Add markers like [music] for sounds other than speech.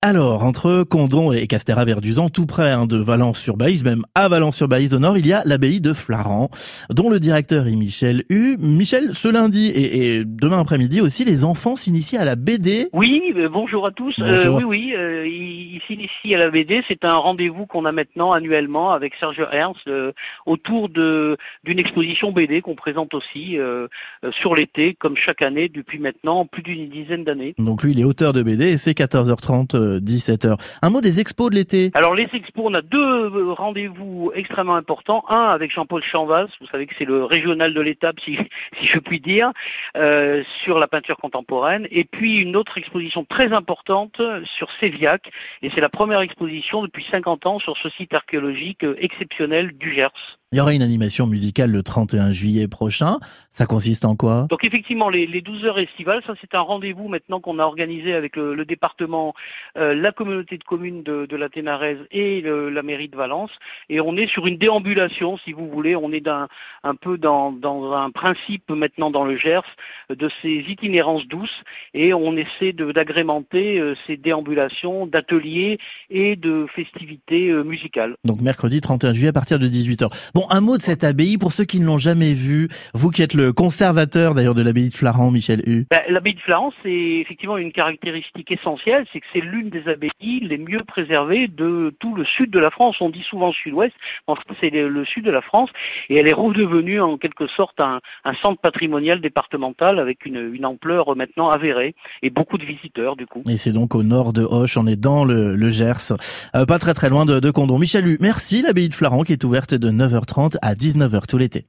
Alors, entre Condon et Castéra-Verduzan, tout près hein, de Valence-sur-Baïse, même à Valence-sur-Baïse au nord, il y a l'abbaye de Flaran, dont le directeur est Michel Hu. Michel, ce lundi et, demain après-midi aussi, les enfants s'initient à la BD. Oui, euh, bonjour à tous. Euh, oui, oui, euh, ils s'initient à la BD. C'est un rendez-vous qu'on a maintenant annuellement avec Serge Ernst autour de d'une exposition BD qu'on présente aussi sur l'été, comme chaque année depuis maintenant plus d'une dizaine d'années. Donc lui, il est auteur de BD et c'est 14h30 17h. Un mot des expos de l'été. Alors les expos, on a deux euh, rendez-vous extrêmement importants. Un avec Jean-Paul Chanvas, vous savez que c'est le régional de l'étape, si, [laughs] je puis dire, euh, sur la peinture contemporaine. Et puis une autre exposition très importante sur Séviac. Et c'est la première exposition depuis 50 ans sur ce site archéologique euh, exceptionnel du Gers. Il y aura une animation musicale le 31 juillet prochain. Ça consiste en quoi? Donc effectivement, les, les 12 heures estivales, ça c'est un rendez-vous maintenant qu'on a organisé avec le, le département, euh, la communauté de communes de, de la Ténarèse et le, la mairie de Valence. Et on est sur une déambulation, si vous voulez. On est d'un, un peu dans, dans un principe maintenant dans le Gers de ces itinérances douces et on essaie d'agrémenter euh, ces déambulations d'ateliers et de festivités euh, musicales. Donc mercredi 31 juillet à partir de 18h. Bon, un mot de cette abbaye pour ceux qui ne l'ont jamais vue. Vous qui êtes le conservateur d'ailleurs de l'abbaye de Flaran, Michel Hu. Ben, l'abbaye de Flaran, c'est effectivement une caractéristique essentielle, c'est que c'est l'une des abbayes les mieux préservées de tout le sud de la France. On dit souvent sud-ouest, c'est le sud de la France, et elle est redevenue en quelque sorte un, centre patrimonial départemental avec une, ampleur maintenant avérée et beaucoup de visiteurs du coup. Et c'est donc au nord de Hoche, on est dans le, Gers, euh, pas très très loin de, de Condon. Michel Hu, merci l'abbaye de Flaran qui est ouverte de 9h30 à 19h tout l'été.